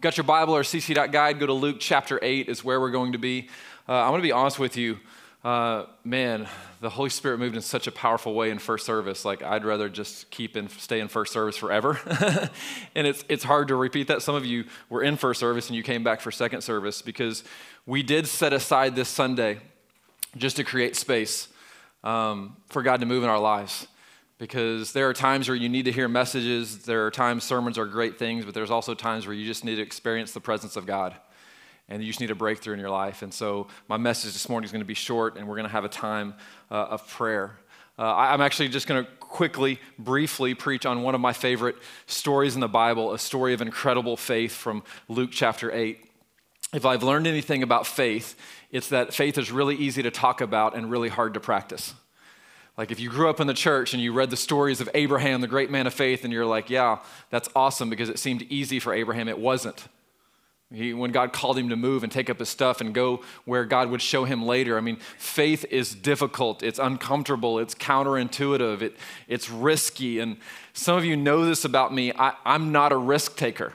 Got your Bible or cc.guide, go to Luke chapter 8 is where we're going to be. Uh, I want to be honest with you. Uh, man, the Holy Spirit moved in such a powerful way in first service. Like I'd rather just keep and stay in first service forever. and it's it's hard to repeat that. Some of you were in first service and you came back for second service because we did set aside this Sunday just to create space um, for God to move in our lives. Because there are times where you need to hear messages. There are times sermons are great things, but there's also times where you just need to experience the presence of God and you just need a breakthrough in your life. And so, my message this morning is going to be short, and we're going to have a time uh, of prayer. Uh, I'm actually just going to quickly, briefly preach on one of my favorite stories in the Bible, a story of incredible faith from Luke chapter 8. If I've learned anything about faith, it's that faith is really easy to talk about and really hard to practice. Like if you grew up in the church and you read the stories of Abraham, the great man of faith, and you're like, yeah, that's awesome because it seemed easy for Abraham, it wasn't. He, when God called him to move and take up his stuff and go where God would show him later. I mean, faith is difficult, it's uncomfortable, it's counterintuitive, it, it's risky. And some of you know this about me. I, I'm not a risk taker.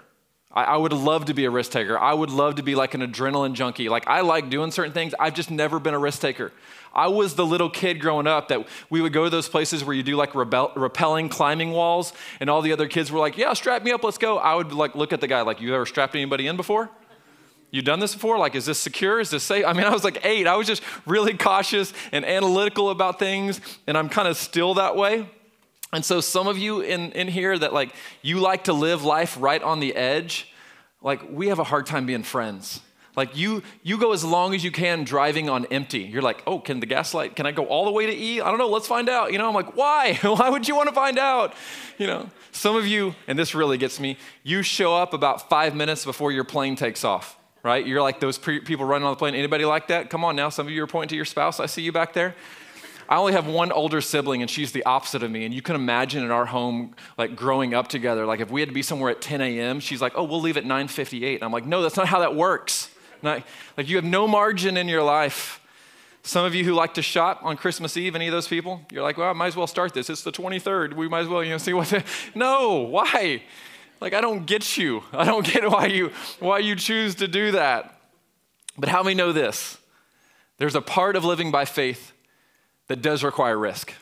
I, I would love to be a risk taker. I would love to be like an adrenaline junkie. Like, I like doing certain things. I've just never been a risk taker. I was the little kid growing up that we would go to those places where you do like rebel, rappelling climbing walls, and all the other kids were like, "Yeah, strap me up, let's go." I would like look at the guy like, "You ever strapped anybody in before?" You done this before? Like, is this secure? Is this safe? I mean, I was like eight. I was just really cautious and analytical about things, and I'm kind of still that way. And so, some of you in, in here that like you like to live life right on the edge, like we have a hard time being friends. Like you, you go as long as you can driving on empty. You're like, oh, can the gas light, can I go all the way to E? I don't know, let's find out. You know, I'm like, why? why would you want to find out? You know, some of you, and this really gets me, you show up about five minutes before your plane takes off, right? You're like those pre- people running on the plane. Anybody like that? Come on now, some of you are pointing to your spouse. I see you back there. I only have one older sibling, and she's the opposite of me. And you can imagine in our home, like growing up together, like if we had to be somewhere at 10 a.m., she's like, "Oh, we'll leave at 9:58." And I'm like, "No, that's not how that works." Not, like you have no margin in your life. Some of you who like to shop on Christmas Eve, any of those people, you're like, well, I might as well start this. It's the 23rd. We might as well, you know, see what. The... no, why? Like I don't get you. I don't get why you why you choose to do that. But how many know this? There's a part of living by faith that does require risk.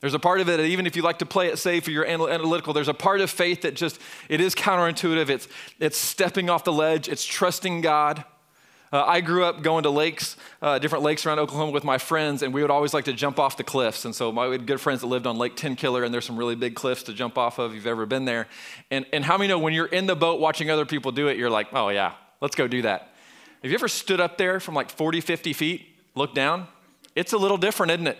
There's a part of it, that even if you like to play it safe or you're analytical, there's a part of faith that just, it is counterintuitive. It's, it's stepping off the ledge, it's trusting God. Uh, I grew up going to lakes, uh, different lakes around Oklahoma with my friends, and we would always like to jump off the cliffs. And so my, we had good friends that lived on Lake Tenkiller, and there's some really big cliffs to jump off of if you've ever been there. And, and how many know when you're in the boat watching other people do it, you're like, oh yeah, let's go do that. Have you ever stood up there from like 40, 50 feet, look down? It's a little different, isn't it?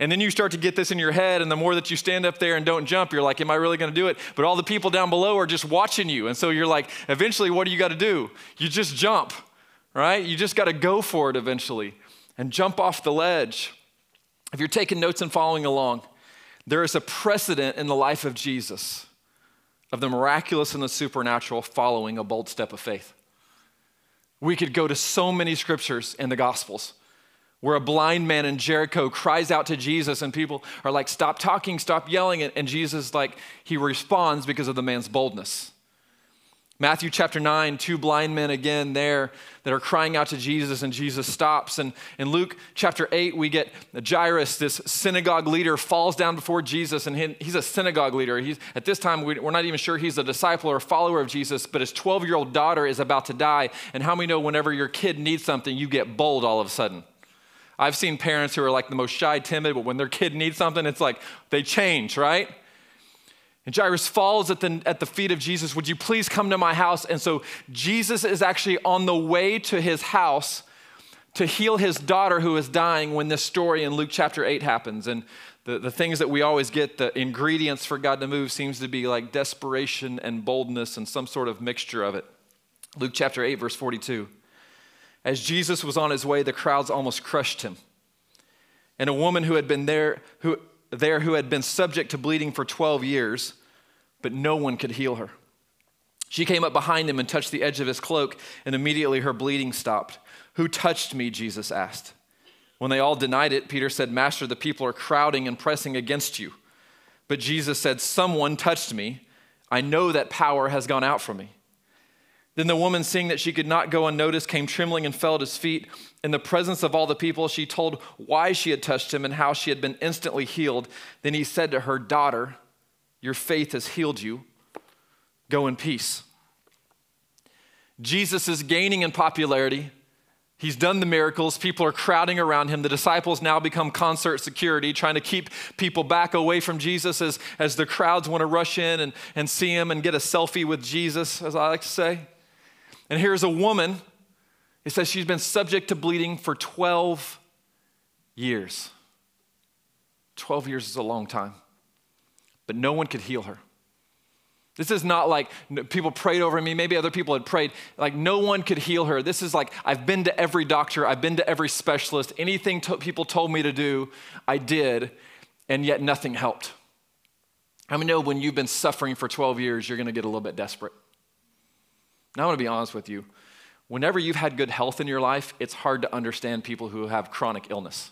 And then you start to get this in your head, and the more that you stand up there and don't jump, you're like, Am I really gonna do it? But all the people down below are just watching you. And so you're like, Eventually, what do you gotta do? You just jump, right? You just gotta go for it eventually and jump off the ledge. If you're taking notes and following along, there is a precedent in the life of Jesus of the miraculous and the supernatural following a bold step of faith. We could go to so many scriptures in the Gospels where a blind man in Jericho cries out to Jesus, and people are like, Stop talking, stop yelling. And Jesus, like, he responds because of the man's boldness. Matthew chapter 9, two blind men again there that are crying out to Jesus, and Jesus stops. And in Luke chapter 8, we get Jairus, this synagogue leader, falls down before Jesus, and he's a synagogue leader. He's, at this time, we're not even sure he's a disciple or a follower of Jesus, but his 12 year old daughter is about to die. And how many know whenever your kid needs something, you get bold all of a sudden? I've seen parents who are like the most shy, timid, but when their kid needs something, it's like they change, right? And Jairus falls at the, at the feet of Jesus. Would you please come to my house? And so Jesus is actually on the way to his house to heal his daughter who is dying when this story in Luke chapter 8 happens. And the, the things that we always get, the ingredients for God to move, seems to be like desperation and boldness and some sort of mixture of it. Luke chapter 8, verse 42. As Jesus was on his way, the crowds almost crushed him. And a woman who had been there who, there who had been subject to bleeding for 12 years, but no one could heal her. She came up behind him and touched the edge of his cloak, and immediately her bleeding stopped. Who touched me? Jesus asked. When they all denied it, Peter said, Master, the people are crowding and pressing against you. But Jesus said, Someone touched me. I know that power has gone out from me. Then the woman, seeing that she could not go unnoticed, came trembling and fell at his feet. In the presence of all the people, she told why she had touched him and how she had been instantly healed. Then he said to her, Daughter, your faith has healed you. Go in peace. Jesus is gaining in popularity. He's done the miracles. People are crowding around him. The disciples now become concert security, trying to keep people back away from Jesus as, as the crowds want to rush in and, and see him and get a selfie with Jesus, as I like to say. And here's a woman, it says she's been subject to bleeding for 12 years. 12 years is a long time, but no one could heal her. This is not like people prayed over me, maybe other people had prayed. Like no one could heal her. This is like I've been to every doctor, I've been to every specialist. Anything to- people told me to do, I did, and yet nothing helped. I mean, know when you've been suffering for 12 years, you're going to get a little bit desperate. Now, I want to be honest with you. Whenever you've had good health in your life, it's hard to understand people who have chronic illness.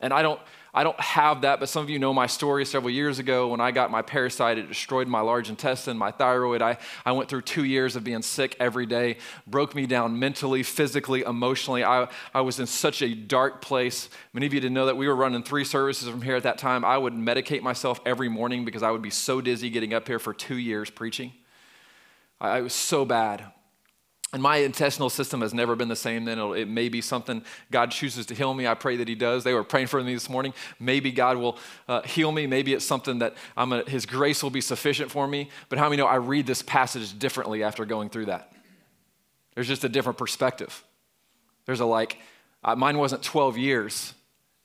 And I don't, I don't have that, but some of you know my story several years ago when I got my parasite, it destroyed my large intestine, my thyroid. I, I went through two years of being sick every day, broke me down mentally, physically, emotionally. I, I was in such a dark place. Many of you didn't know that we were running three services from here at that time. I would medicate myself every morning because I would be so dizzy getting up here for two years preaching. I, was so bad. And my intestinal system has never been the same then. It may be something God chooses to heal me. I pray that He does. They were praying for me this morning. Maybe God will uh, heal me. Maybe it's something that I'm His grace will be sufficient for me. But how many know I read this passage differently after going through that? There's just a different perspective. There's a like, uh, mine wasn't 12 years.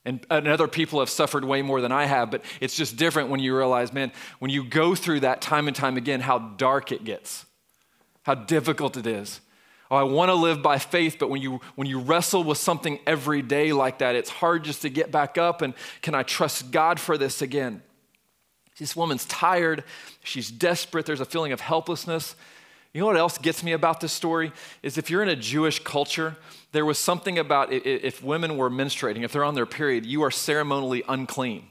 And, and other people have suffered way more than I have, but it's just different when you realize, man, when you go through that time and time again, how dark it gets how difficult it is. Oh, I want to live by faith, but when you, when you wrestle with something every day like that, it's hard just to get back up and can I trust God for this again? This woman's tired. She's desperate. There's a feeling of helplessness. You know what else gets me about this story? Is if you're in a Jewish culture, there was something about if women were menstruating, if they're on their period, you are ceremonially unclean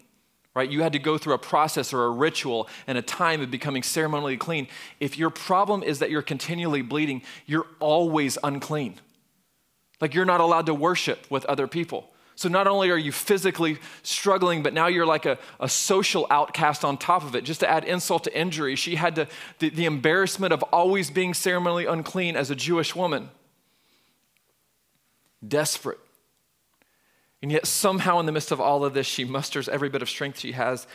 right? You had to go through a process or a ritual and a time of becoming ceremonially clean. If your problem is that you're continually bleeding, you're always unclean. Like you're not allowed to worship with other people. So not only are you physically struggling, but now you're like a, a social outcast on top of it. Just to add insult to injury, she had to, the, the embarrassment of always being ceremonially unclean as a Jewish woman. Desperate and yet, somehow, in the midst of all of this, she musters every bit of strength she has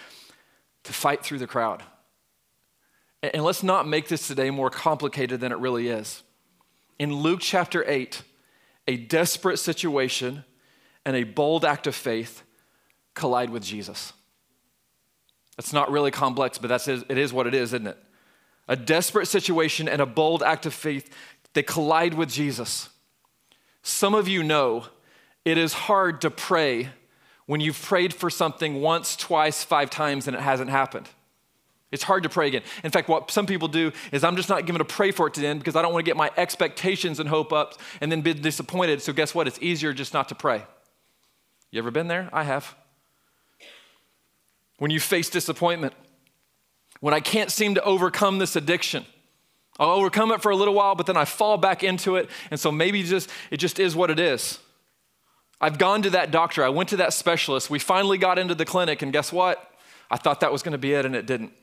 to fight through the crowd. And let's not make this today more complicated than it really is. In Luke chapter 8, a desperate situation and a bold act of faith collide with Jesus. It's not really complex, but that's, it is what it is, isn't it? A desperate situation and a bold act of faith, they collide with Jesus. Some of you know it is hard to pray when you've prayed for something once, twice, five times and it hasn't happened. It's hard to pray again. In fact, what some people do is I'm just not going to pray for it to end because I don't want to get my expectations and hope up and then be disappointed. So guess what? It's easier just not to pray. You ever been there? I have. When you face disappointment, when I can't seem to overcome this addiction, I'll overcome it for a little while, but then I fall back into it, and so maybe just it just is what it is. I've gone to that doctor, I went to that specialist, we finally got into the clinic, and guess what? I thought that was going to be it, and it didn't.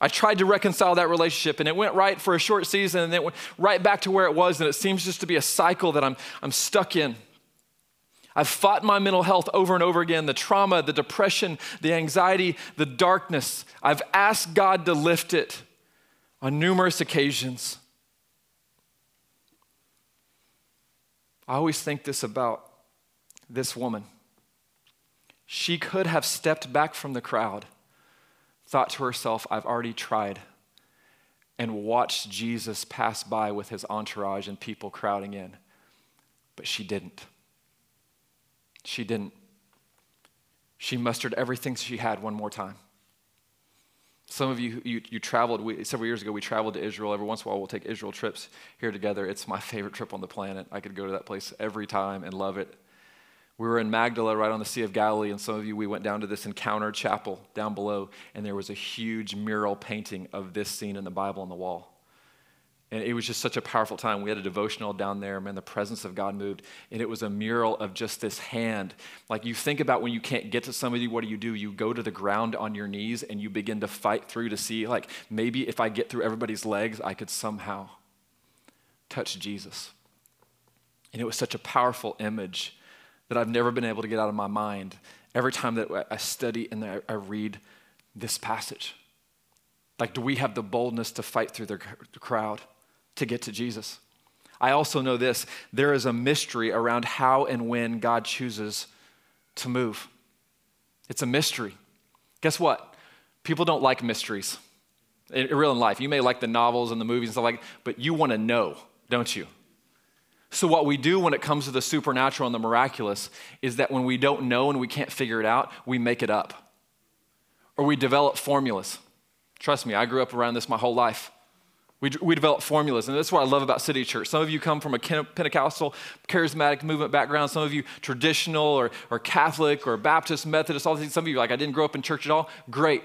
I tried to reconcile that relationship, and it went right for a short season, and it went right back to where it was, and it seems just to be a cycle that I'm, I'm stuck in. I've fought my mental health over and over again the trauma, the depression, the anxiety, the darkness. I've asked God to lift it on numerous occasions. I always think this about this woman. She could have stepped back from the crowd, thought to herself, I've already tried, and watched Jesus pass by with his entourage and people crowding in. But she didn't. She didn't. She mustered everything she had one more time. Some of you, you, you traveled, we, several years ago, we traveled to Israel. Every once in a while, we'll take Israel trips here together. It's my favorite trip on the planet. I could go to that place every time and love it. We were in Magdala, right on the Sea of Galilee, and some of you, we went down to this encounter chapel down below, and there was a huge mural painting of this scene in the Bible on the wall. And it was just such a powerful time. We had a devotional down there, man, the presence of God moved. And it was a mural of just this hand. Like you think about when you can't get to somebody, what do you do? You go to the ground on your knees and you begin to fight through to see, like, maybe if I get through everybody's legs, I could somehow touch Jesus. And it was such a powerful image that I've never been able to get out of my mind every time that I study and I read this passage. Like, do we have the boldness to fight through the crowd? To get to Jesus. I also know this there is a mystery around how and when God chooses to move. It's a mystery. Guess what? People don't like mysteries in real life. You may like the novels and the movies and stuff like but you want to know, don't you? So, what we do when it comes to the supernatural and the miraculous is that when we don't know and we can't figure it out, we make it up. Or we develop formulas. Trust me, I grew up around this my whole life. We, we develop formulas, and that's what I love about City Church. Some of you come from a Pentecostal, charismatic movement background. Some of you traditional or, or Catholic or Baptist, Methodist, all these. Some of you like, I didn't grow up in church at all. Great.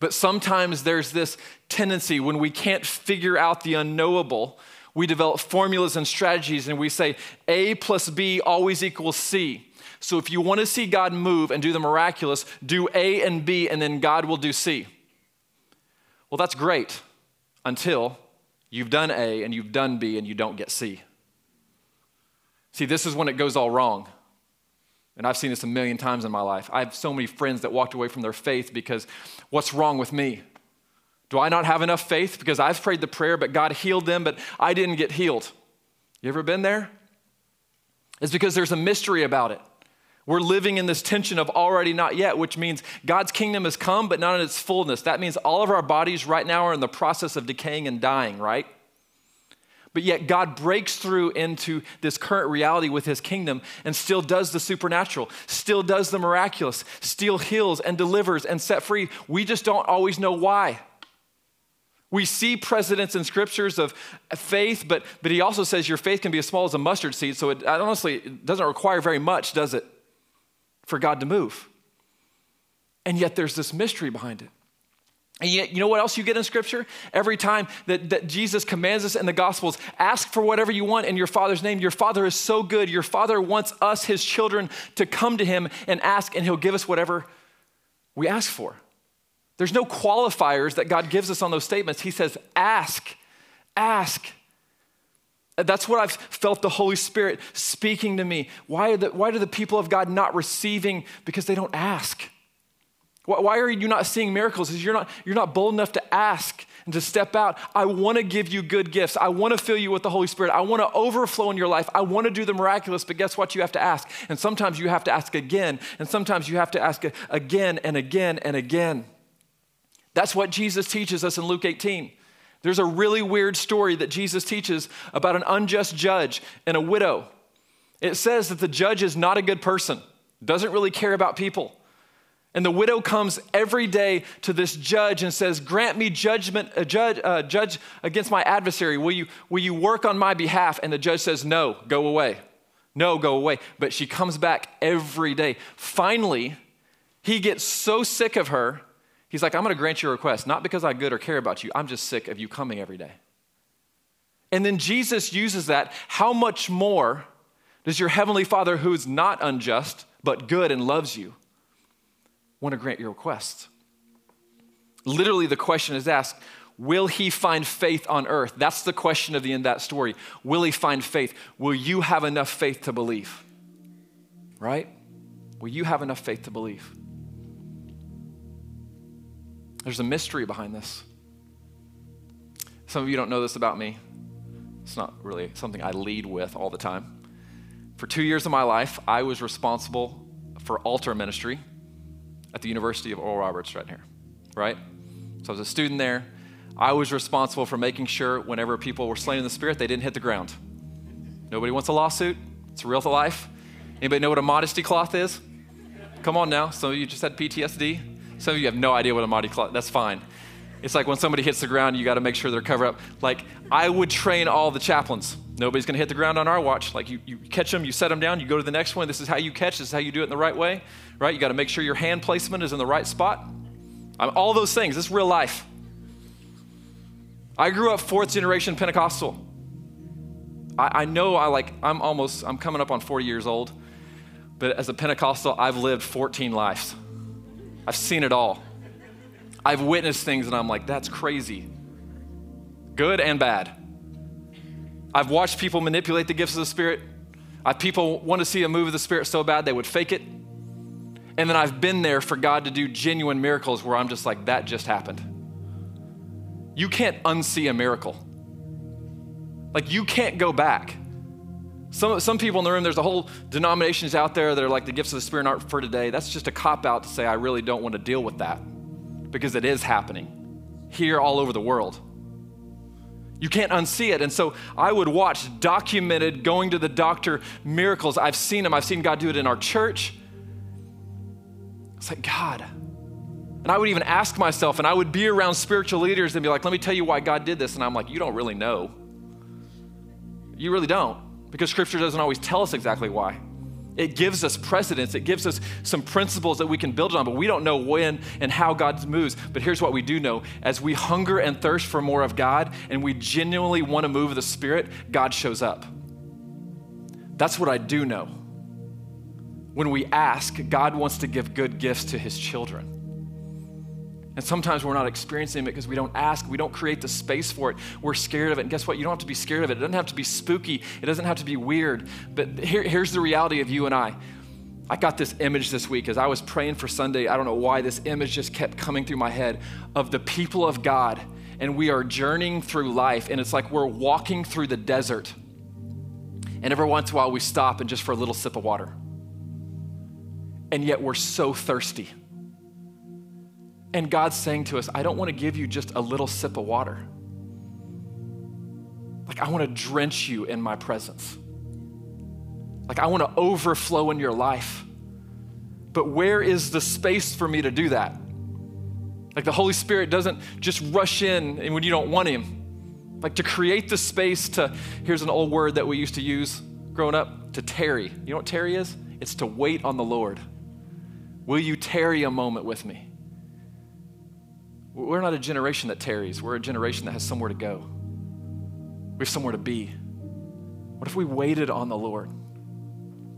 But sometimes there's this tendency when we can't figure out the unknowable, we develop formulas and strategies, and we say A plus B always equals C. So if you want to see God move and do the miraculous, do A and B, and then God will do C. Well, that's great until you've done A and you've done B and you don't get C. See, this is when it goes all wrong. And I've seen this a million times in my life. I have so many friends that walked away from their faith because what's wrong with me? Do I not have enough faith? Because I've prayed the prayer, but God healed them, but I didn't get healed. You ever been there? It's because there's a mystery about it. We're living in this tension of already not yet, which means God's kingdom has come, but not in its fullness. That means all of our bodies right now are in the process of decaying and dying, right? But yet God breaks through into this current reality with his kingdom and still does the supernatural, still does the miraculous, still heals and delivers and set free. We just don't always know why. We see precedents in scriptures of faith, but, but he also says your faith can be as small as a mustard seed. So it honestly it doesn't require very much, does it? For God to move. And yet there's this mystery behind it. And yet, you know what else you get in Scripture? Every time that, that Jesus commands us in the Gospels, ask for whatever you want in your Father's name. Your Father is so good. Your Father wants us, His children, to come to Him and ask, and He'll give us whatever we ask for. There's no qualifiers that God gives us on those statements. He says, ask, ask. That's what I've felt the Holy Spirit speaking to me. Why are the, why are the people of God not receiving? Because they don't ask. Why, why are you not seeing miracles? Because you're not, you're not bold enough to ask and to step out. I want to give you good gifts. I want to fill you with the Holy Spirit. I want to overflow in your life. I want to do the miraculous, but guess what? You have to ask. And sometimes you have to ask again, and sometimes you have to ask again and again and again. That's what Jesus teaches us in Luke 18. There's a really weird story that Jesus teaches about an unjust judge and a widow. It says that the judge is not a good person, doesn't really care about people. And the widow comes every day to this judge and says, Grant me judgment, a judge, uh, judge against my adversary. Will you, will you work on my behalf? And the judge says, No, go away. No, go away. But she comes back every day. Finally, he gets so sick of her He's like, I'm going to grant your request, not because I good or care about you. I'm just sick of you coming every day. And then Jesus uses that. How much more does your heavenly Father, who is not unjust, but good and loves you, want to grant your requests? Literally, the question is asked Will he find faith on earth? That's the question of the end of that story. Will he find faith? Will you have enough faith to believe? Right? Will you have enough faith to believe? There's a mystery behind this. Some of you don't know this about me. It's not really something I lead with all the time. For two years of my life, I was responsible for altar ministry at the University of Oral Roberts right here, right? So I was a student there. I was responsible for making sure whenever people were slain in the spirit, they didn't hit the ground. Nobody wants a lawsuit. It's real to life. Anybody know what a modesty cloth is? Come on now. Some of you just had PTSD. Some of you have no idea what a cloth. That's fine. It's like when somebody hits the ground, you got to make sure they're covered up. Like I would train all the chaplains. Nobody's going to hit the ground on our watch. Like you, you catch them, you set them down, you go to the next one. This is how you catch. This is how you do it in the right way, right? You got to make sure your hand placement is in the right spot. all those things. This is real life. I grew up fourth generation Pentecostal. I, I know I like, I'm almost, I'm coming up on 40 years old, but as a Pentecostal, I've lived 14 lives. I've seen it all. I've witnessed things and I'm like, that's crazy. Good and bad. I've watched people manipulate the gifts of the Spirit. I've people want to see a move of the Spirit so bad they would fake it. And then I've been there for God to do genuine miracles where I'm just like, that just happened. You can't unsee a miracle. Like, you can't go back. Some, some people in the room, there's a whole denominations out there that are like the gifts of the Spirit aren't for today. That's just a cop out to say, I really don't want to deal with that because it is happening here all over the world. You can't unsee it. And so I would watch documented going to the doctor miracles. I've seen them. I've seen God do it in our church. It's like, God. And I would even ask myself, and I would be around spiritual leaders and be like, let me tell you why God did this. And I'm like, you don't really know. You really don't, because scripture doesn't always tell us exactly why. It gives us precedence, it gives us some principles that we can build on, but we don't know when and how God moves. But here's what we do know as we hunger and thirst for more of God and we genuinely want to move the Spirit, God shows up. That's what I do know. When we ask, God wants to give good gifts to his children. And sometimes we're not experiencing it because we don't ask, we don't create the space for it. We're scared of it. And guess what? You don't have to be scared of it. It doesn't have to be spooky, it doesn't have to be weird. But here, here's the reality of you and I. I got this image this week as I was praying for Sunday. I don't know why this image just kept coming through my head of the people of God. And we are journeying through life, and it's like we're walking through the desert. And every once in a while, we stop and just for a little sip of water. And yet, we're so thirsty and God's saying to us, I don't want to give you just a little sip of water. Like, I want to drench you in my presence. Like, I want to overflow in your life. But where is the space for me to do that? Like, the Holy Spirit doesn't just rush in when you don't want Him. Like, to create the space to, here's an old word that we used to use growing up, to tarry. You know what tarry is? It's to wait on the Lord. Will you tarry a moment with me? We're not a generation that tarries, we're a generation that has somewhere to go. We have somewhere to be. What if we waited on the Lord?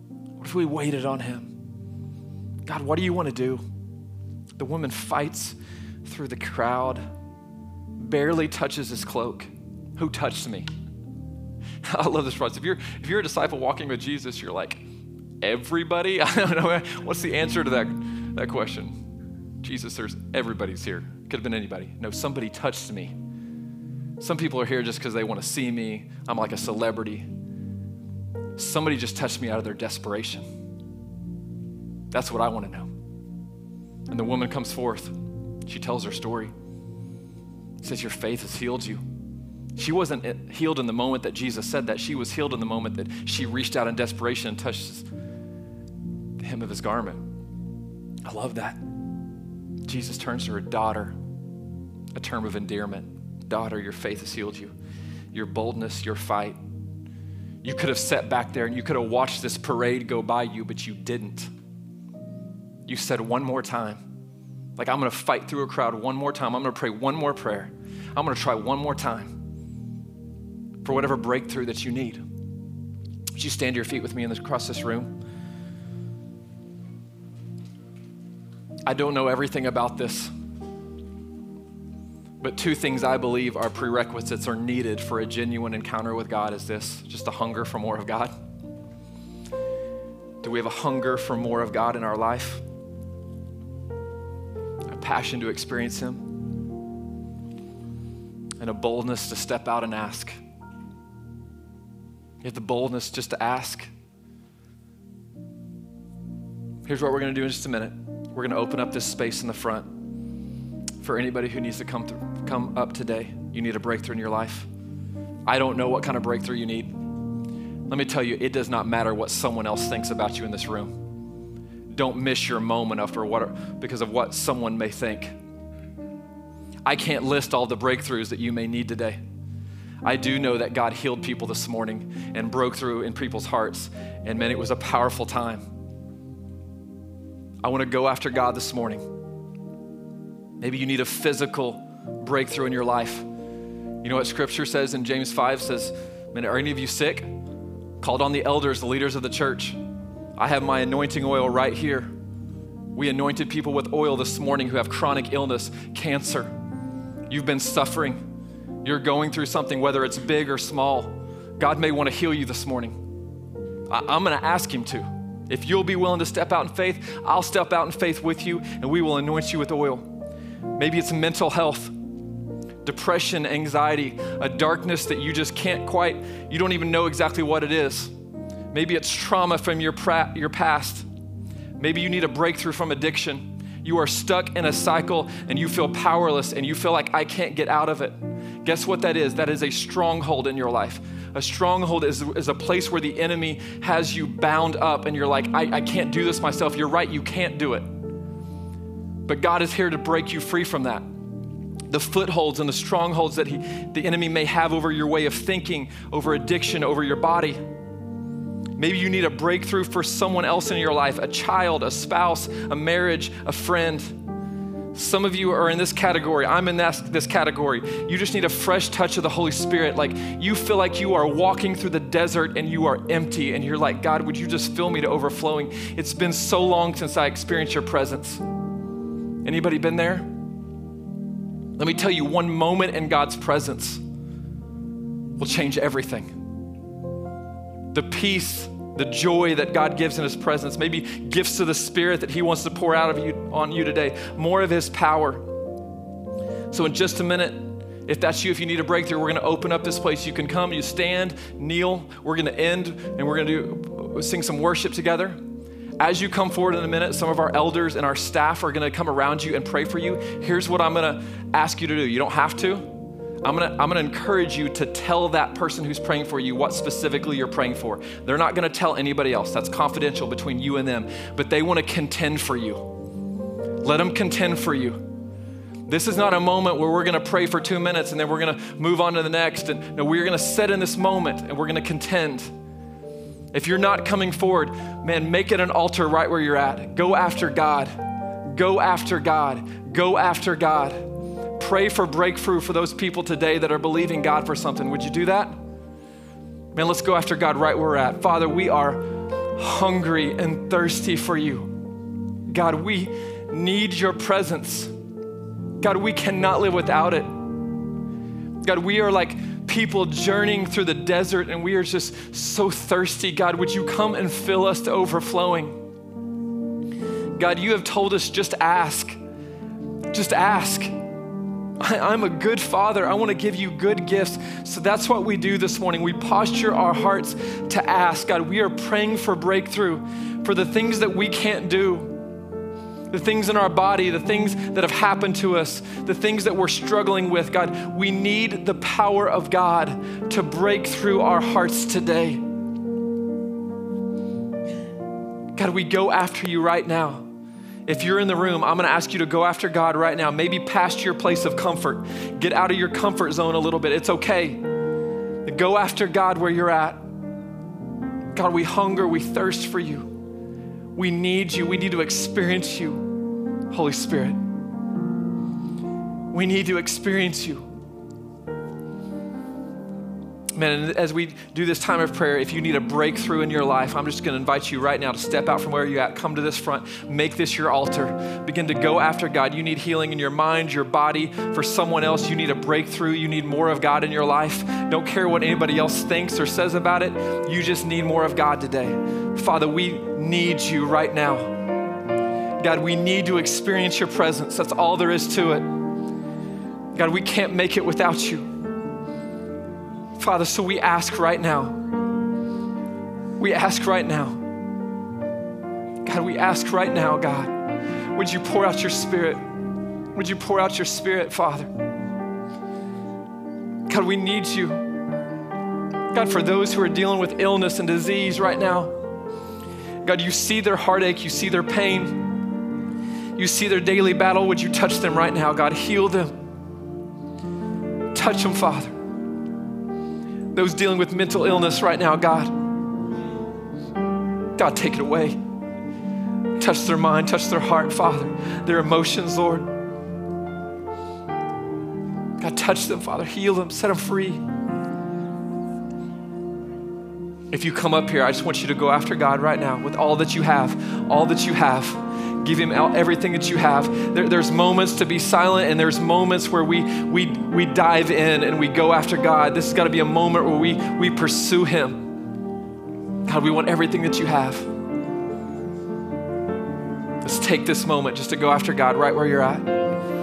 What if we waited on Him? God, what do you want to do? The woman fights through the crowd, barely touches his cloak. Who touched me? I love this process. If you're, if you're a disciple walking with Jesus, you're like, everybody? I don't know. What's the answer to that, that question? Jesus, there's everybody's here. Could have been anybody. No, somebody touched me. Some people are here just because they want to see me. I'm like a celebrity. Somebody just touched me out of their desperation. That's what I want to know. And the woman comes forth. She tells her story. Says, Your faith has healed you. She wasn't eh, healed in the moment that Jesus said that. She was healed in the moment that she reached out in desperation and touched the hem of his garment. I love that. Jesus turns to her daughter, a term of endearment. Daughter, your faith has healed you. Your boldness, your fight. You could have sat back there and you could have watched this parade go by you, but you didn't. You said one more time, like, I'm gonna fight through a crowd one more time. I'm gonna pray one more prayer. I'm gonna try one more time for whatever breakthrough that you need. Would you stand to your feet with me in this, across this room? I don't know everything about this. But two things I believe are prerequisites are needed for a genuine encounter with God is this just a hunger for more of God. Do we have a hunger for more of God in our life? A passion to experience Him? And a boldness to step out and ask? You have the boldness just to ask? Here's what we're going to do in just a minute we're going to open up this space in the front for anybody who needs to come, through, come up today. You need a breakthrough in your life. I don't know what kind of breakthrough you need. Let me tell you, it does not matter what someone else thinks about you in this room. Don't miss your moment after what, because of what someone may think. I can't list all the breakthroughs that you may need today. I do know that God healed people this morning and broke through in people's hearts. And man, it was a powerful time. I want to go after God this morning. Maybe you need a physical breakthrough in your life. You know what scripture says in James 5 says, Man, are any of you sick? Called on the elders, the leaders of the church. I have my anointing oil right here. We anointed people with oil this morning who have chronic illness, cancer. You've been suffering. You're going through something, whether it's big or small. God may want to heal you this morning. I- am going to ask Him to. If you'll be willing to step out in faith, I'll step out in faith with you and we will anoint you with oil. Maybe it's mental health, depression, anxiety, a darkness that you just can't quite, you don't even know exactly what it is. Maybe it's trauma from your, pra- your past. Maybe you need a breakthrough from addiction. You are stuck in a cycle and you feel powerless and you feel like I can't get out of it. Guess what that is? That is a stronghold in your life. A stronghold is, is a place where the enemy has you bound up and you're like, I, I can't do this myself. You're right, you can't do it. But God is here to break you free from that. The footholds and the strongholds that he, the enemy may have over your way of thinking, over addiction, over your body. Maybe you need a breakthrough for someone else in your life a child, a spouse, a marriage, a friend. Some of you are in this category. I'm in this, this category. You just need a fresh touch of the Holy Spirit. Like you feel like you are walking through the desert and you are empty, and you're like, God, would you just fill me to overflowing? It's been so long since I experienced your presence. Anybody been there? Let me tell you, one moment in God's presence will change everything the peace, the joy that God gives in His presence, maybe gifts of the Spirit that He wants to pour out of you on you today, more of His power. So, in just a minute, if that's you, if you need a breakthrough, we're going to open up this place. You can come, you stand, kneel. We're going to end, and we're going to sing some worship together. As you come forward in a minute, some of our elders and our staff are going to come around you and pray for you. Here's what I'm going to ask you to do. You don't have to. I'm gonna, I'm gonna encourage you to tell that person who's praying for you what specifically you're praying for. They're not gonna tell anybody else. That's confidential between you and them, but they wanna contend for you. Let them contend for you. This is not a moment where we're gonna pray for two minutes and then we're gonna move on to the next. And no, we're gonna sit in this moment and we're gonna contend. If you're not coming forward, man, make it an altar right where you're at. Go after God. Go after God. Go after God pray for breakthrough for those people today that are believing God for something. Would you do that? Man, let's go after God right where we're at. Father, we are hungry and thirsty for you. God, we need your presence. God, we cannot live without it. God, we are like people journeying through the desert and we are just so thirsty. God, would you come and fill us to overflowing? God, you have told us just ask. Just ask. I, am a good father. I want to give you good gifts. So that's what we do this morning. We posture our hearts to ask God, we are praying for breakthrough for the things that we can't do, the things in our body, the things that have happened to us, the things that we're struggling with. God, we need the power of God to break through our hearts today. God, we go after you right now. If you're in the room, I'm going to ask you to go after God right now, maybe past your place of comfort. Get out of your comfort zone a little bit. It's okay. Go after God where you're at. God, we hunger, we thirst for you. We need you. We need to experience you, Holy Spirit. We need to experience you. Man, as we do this time of prayer, if you need a breakthrough in your life, I'm just going to invite you right now to step out from where you're at, come to this front, make this your altar, begin to go after God. You need healing in your mind, your body. For someone else, you need a breakthrough. You need more of God in your life. Don't care what anybody else thinks or says about it. You just need more of God today. Father, we need you right now. God, we need to experience your presence. That's all there is to it. God, we can't make it without you. Father, so we ask right now. We ask right now. God, we ask right now, God, would you pour out your spirit? Would you pour out your spirit, Father? God, we need you. God, for those who are dealing with illness and disease right now, God, you see their heartache, you see their pain, you see their daily battle. Would you touch them right now, God? Heal them. Touch them, Father those dealing with mental illness right now, God. God, take it away. Touch their mind, touch their heart, Father, their emotions, Lord. God, touch them, Father. Heal them, set them free. If you come up here, I just want you to go after God right now with all that you have, all that you have. Give Him everything that you have. There, there's moments to be silent, and there's moments where we, we, we dive in and we go after God. This has got to be a moment where we, we pursue Him. God, we want everything that you have. Let's take this moment just to go after God right where you're at.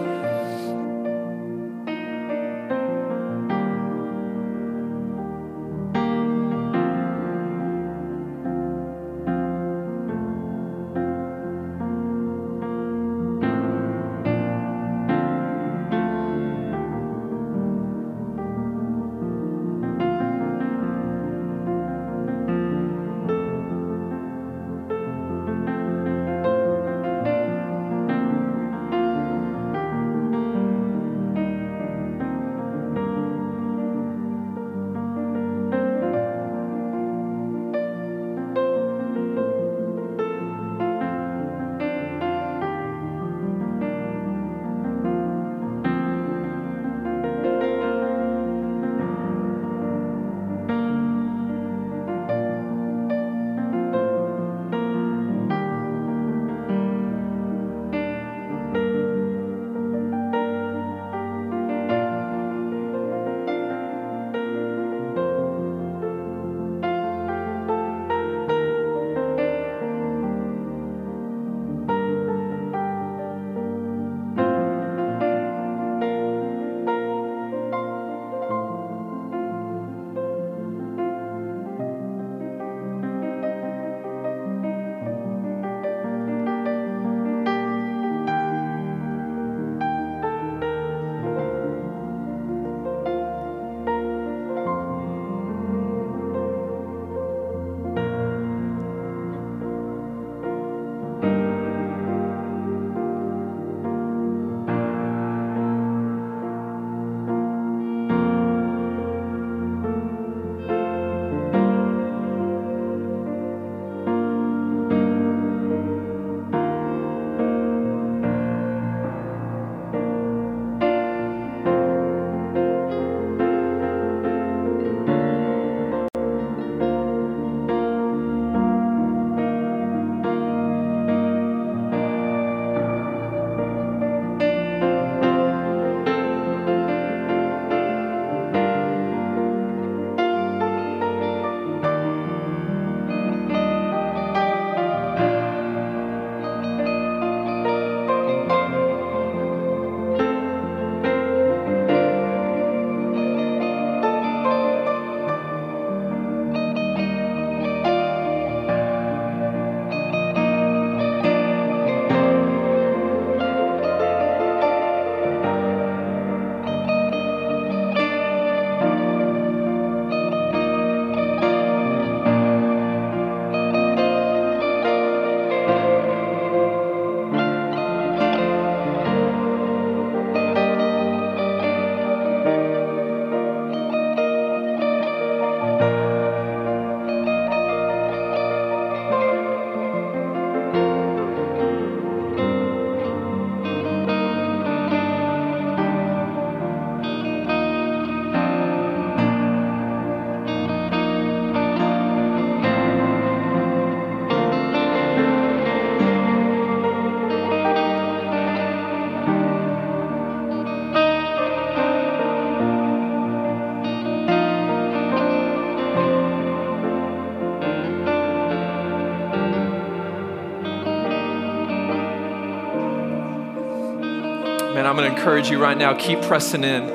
I'm going to encourage you right now keep pressing in.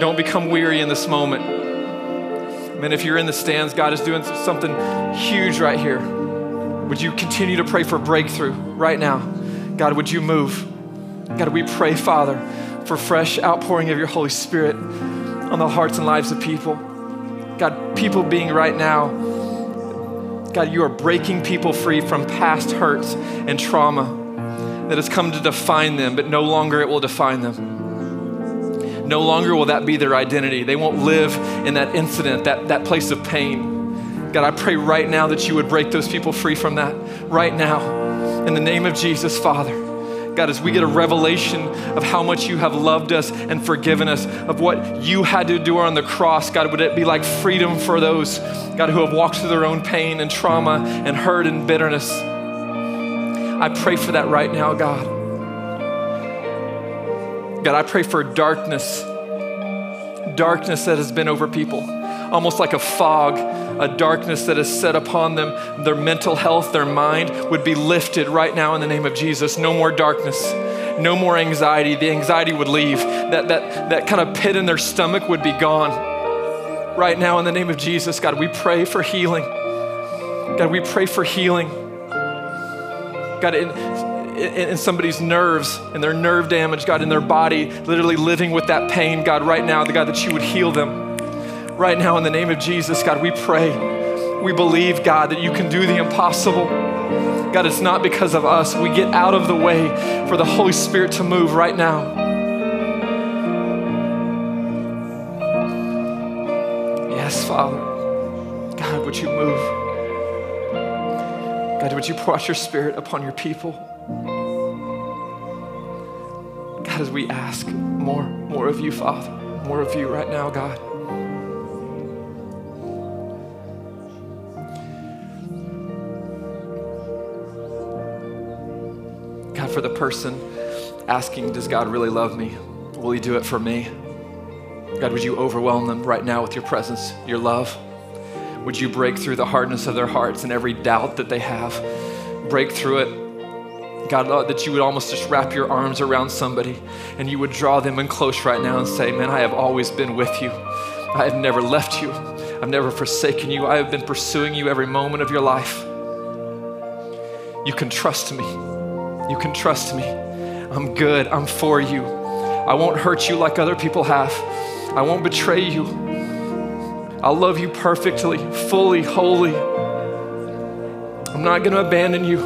Don't become weary in this moment. Man, if you're in the stands, God is doing something huge right here. Would you continue to pray for breakthrough right now? God, would you move? God, we pray, Father, for fresh outpouring of your Holy Spirit on the hearts and lives of people. God, people being right now, God, you are breaking people free from past hurts and trauma that has come to define them, but no longer it will define them. No longer will that be their identity. They won't live in that incident, that, that place of pain. God, I pray right now that you would break those people free from that right now. In the name of Jesus, Father. God, as we get a revelation of how much you have loved us and forgiven us, of what you had to do on the cross, God, would it be like freedom for those, God, who have walked through their own pain and trauma and hurt and bitterness? I pray for that right now, God. God, I pray for darkness, darkness that has been over people, almost like a fog, a darkness that is set upon them. Their mental health, their mind would be lifted right now in the name of Jesus. No more darkness, no more anxiety. The anxiety would leave. That, that, that kind of pit in their stomach would be gone. Right now, in the name of Jesus, God, we pray for healing. God, we pray for healing. God, in, in, in, somebody's nerves and their nerve damage, God, in their body, literally living with that pain, God, right now, the God, that you would heal them. Right now, in the name of Jesus, God, we pray. We believe, God, that you can do the impossible. God, it's not because of us. We get out of the way for the Holy Spirit to move right now. Yes, Father. God, would you move? God, would you pour out your spirit upon your people? God, as we ask more, more of you, Father, more of you right now, God. God, for the person asking, Does God really love me? Will He do it for me? God, would you overwhelm them right now with your presence, your love? Would you break through the hardness of their hearts and every doubt that they have? Break through it. God, that you would almost just wrap your arms around somebody and you would draw them in close right now and say, Man, I have always been with you. I have never left you. I've never forsaken you. I have been pursuing you every moment of your life. You can trust me. You can trust me. I'm good. I'm for you. I won't hurt you like other people have. I won't betray you. I'll love you perfectly, fully, wholly. I'm not going to abandon you.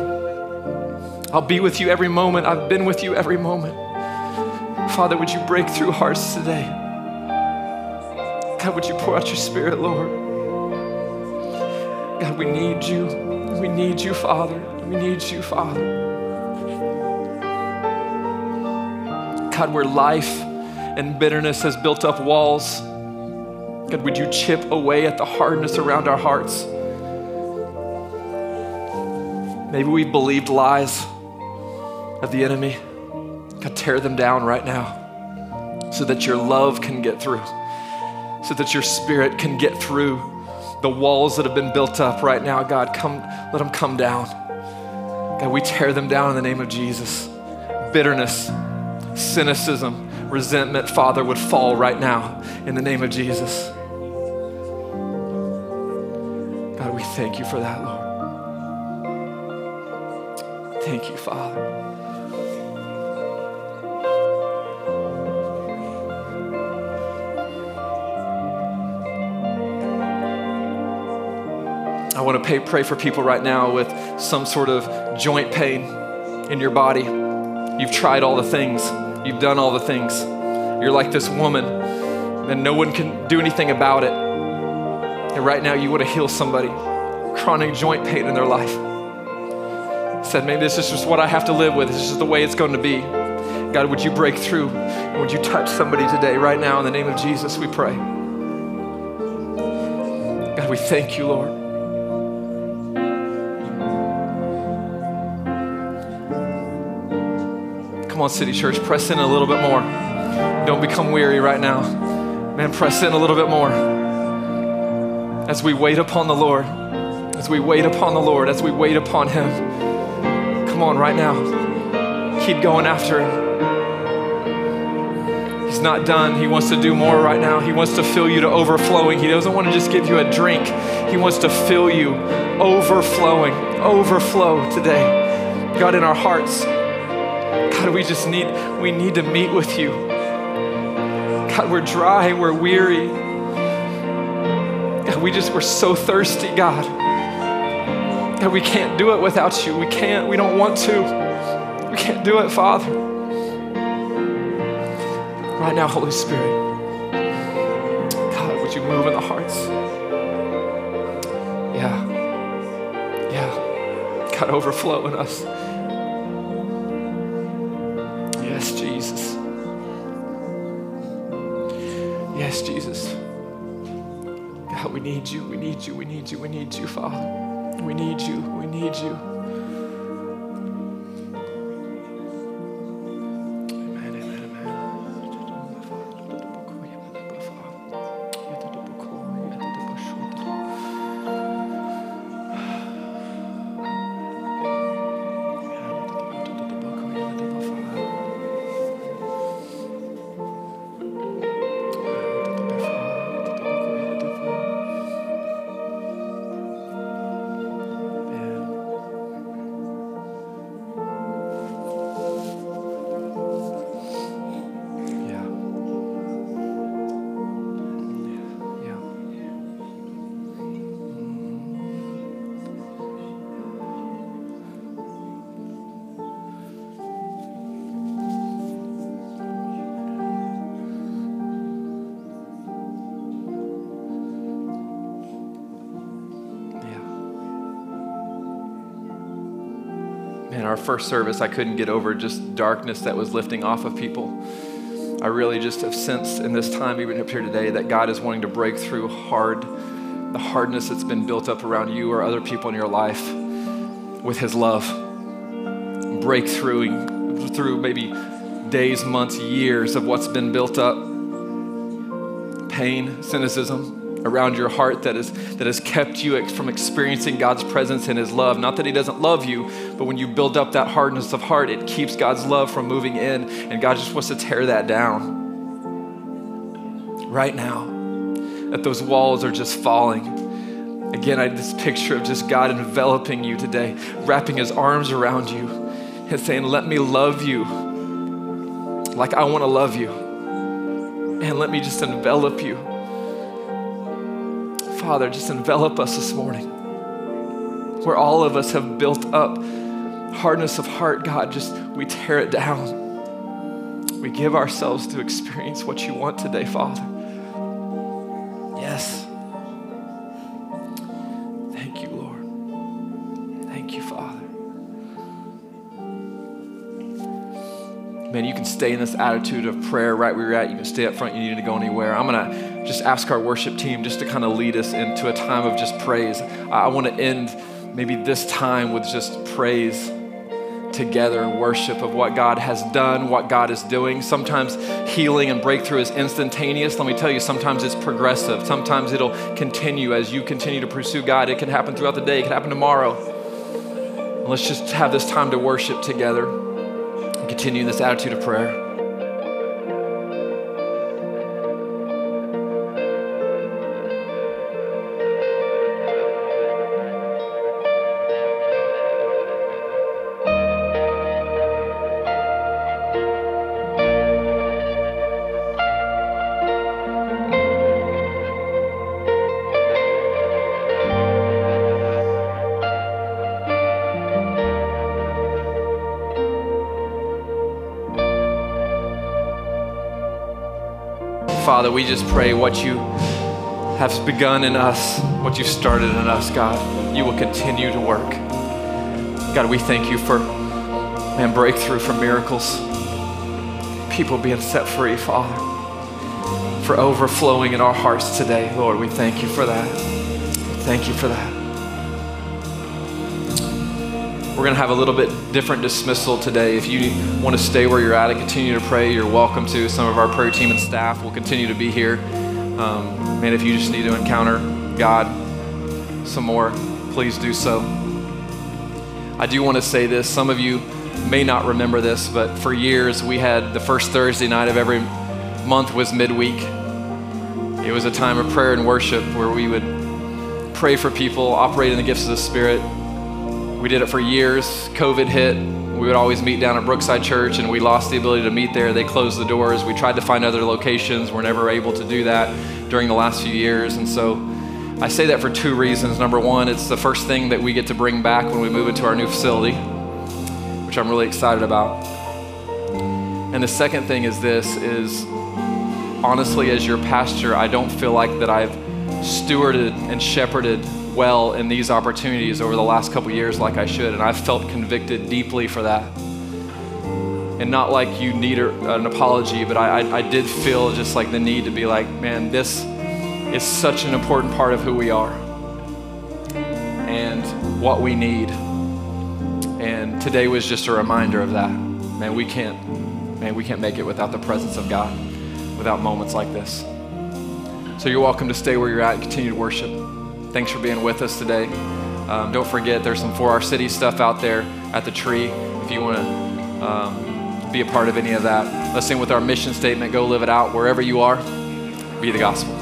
I'll be with you every moment. I've been with you every moment. Father, would you break through hearts today? God, would you pour out your spirit, Lord? God, we need you. We need you, Father. We need you, Father. God, where life and bitterness has built up walls, God, would you chip away at the hardness around our hearts? Maybe we believed lies of the enemy. God, tear them down right now so that your love can get through, so that your spirit can get through the walls that have been built up right now. God, come, let them come down. God, we tear them down in the name of Jesus. Bitterness, cynicism, resentment, Father, would fall right now in the name of Jesus. God, we thank you for that, Lord. Thank you, Father. I want to pay, pray for people right now with some sort of joint pain in your body. You've tried all the things, you've done all the things. You're like this woman, and no one can do anything about it. And right now, you want to heal somebody chronic joint pain in their life. Said, maybe this is just what I have to live with. This is the way it's going to be. God, would you break through? Would you touch somebody today, right now, in the name of Jesus, we pray. God, we thank you, Lord. Come on, City Church, press in a little bit more. Don't become weary right now. Man, press in a little bit more as we wait upon the Lord as we wait upon the Lord, as we wait upon Him. Come on, right now. Keep going after Him. He's not done. He wants to do more right now. He wants to fill you to overflowing. He doesn't want to just give you a drink, He wants to fill you overflowing, overflow today. God, in our hearts, God, we just need, we need to meet with you. God, we're dry, we're weary. God, we just, we're so thirsty, God. God, we can't do it without you. We can't. We don't want to. We can't do it, Father. Right now, Holy Spirit, God, would you move in the hearts? Yeah. Yeah. God, overflow in us. Need you, we need you, we need you, we need you, Father. We need you, we need you. Our first service, I couldn't get over just darkness that was lifting off of people. I really just have sensed in this time, even up here today, that God is wanting to break through hard, the hardness that's been built up around you or other people in your life with His love. Break through, through maybe days, months, years of what's been built up pain, cynicism, around your heart that, is, that has kept you from experiencing God's presence and His love. Not that He doesn't love you, but when you build up that hardness of heart, it keeps God's love from moving in, and God just wants to tear that down. Right now, that those walls are just falling. Again, I had this picture of just God enveloping you today, wrapping His arms around you, and saying, Let me love you like I want to love you. And let me just envelop you Father, just envelop us this morning. Where all of us have built up hardness of heart, God, just we tear it down. We give ourselves to experience what you want today, Father. Yes. Thank you, Lord. Thank you, Father. Man, you can stay in this attitude of prayer right where you're at. You can stay up front. You need to go anywhere. I'm going to just ask our worship team just to kind of lead us into a time of just praise. I want to end maybe this time with just praise together and worship of what God has done, what God is doing. Sometimes healing and breakthrough is instantaneous. Let me tell you, sometimes it's progressive. Sometimes it'll continue as you continue to pursue God. It can happen throughout the day, it can happen tomorrow. And let's just have this time to worship together and continue this attitude of prayer. Father, we just pray what you have begun in us, what you've started in us, God, you will continue to work. God, we thank you for, man, breakthrough for miracles, people being set free, Father, for overflowing in our hearts today. Lord, we thank you for that. Thank you for that. We're going to have a little bit different dismissal today. If you want to stay where you're at and continue to pray, you're welcome to. Some of our prayer team and staff will continue to be here. Um, man, if you just need to encounter God some more, please do so. I do want to say this. Some of you may not remember this, but for years we had the first Thursday night of every month was midweek. It was a time of prayer and worship where we would pray for people, operate in the gifts of the Spirit, we did it for years. COVID hit. We would always meet down at Brookside Church, and we lost the ability to meet there. They closed the doors. We tried to find other locations. We're never able to do that during the last few years. And so I say that for two reasons. Number one, it's the first thing that we get to bring back when we move into our new facility, which I'm really excited about. And the second thing is this is honestly as your pastor, I don't feel like that I've stewarded and shepherded well in these opportunities over the last couple years like I should, and I've felt convicted deeply for that. And not like you need an apology, but I, I, I did feel just like the need to be like, man, this is such an important part of who we are and what we need. And today was just a reminder of that. Man, we can't, man, we can't make it without the presence of God, without moments like this. So you're welcome to stay where you're at and continue to worship. Thanks for being with us today. Um, don't forget, there's some For Our City stuff out there at the tree if you want to um, be a part of any of that. Let's sing with our mission statement go live it out wherever you are. Be the gospel.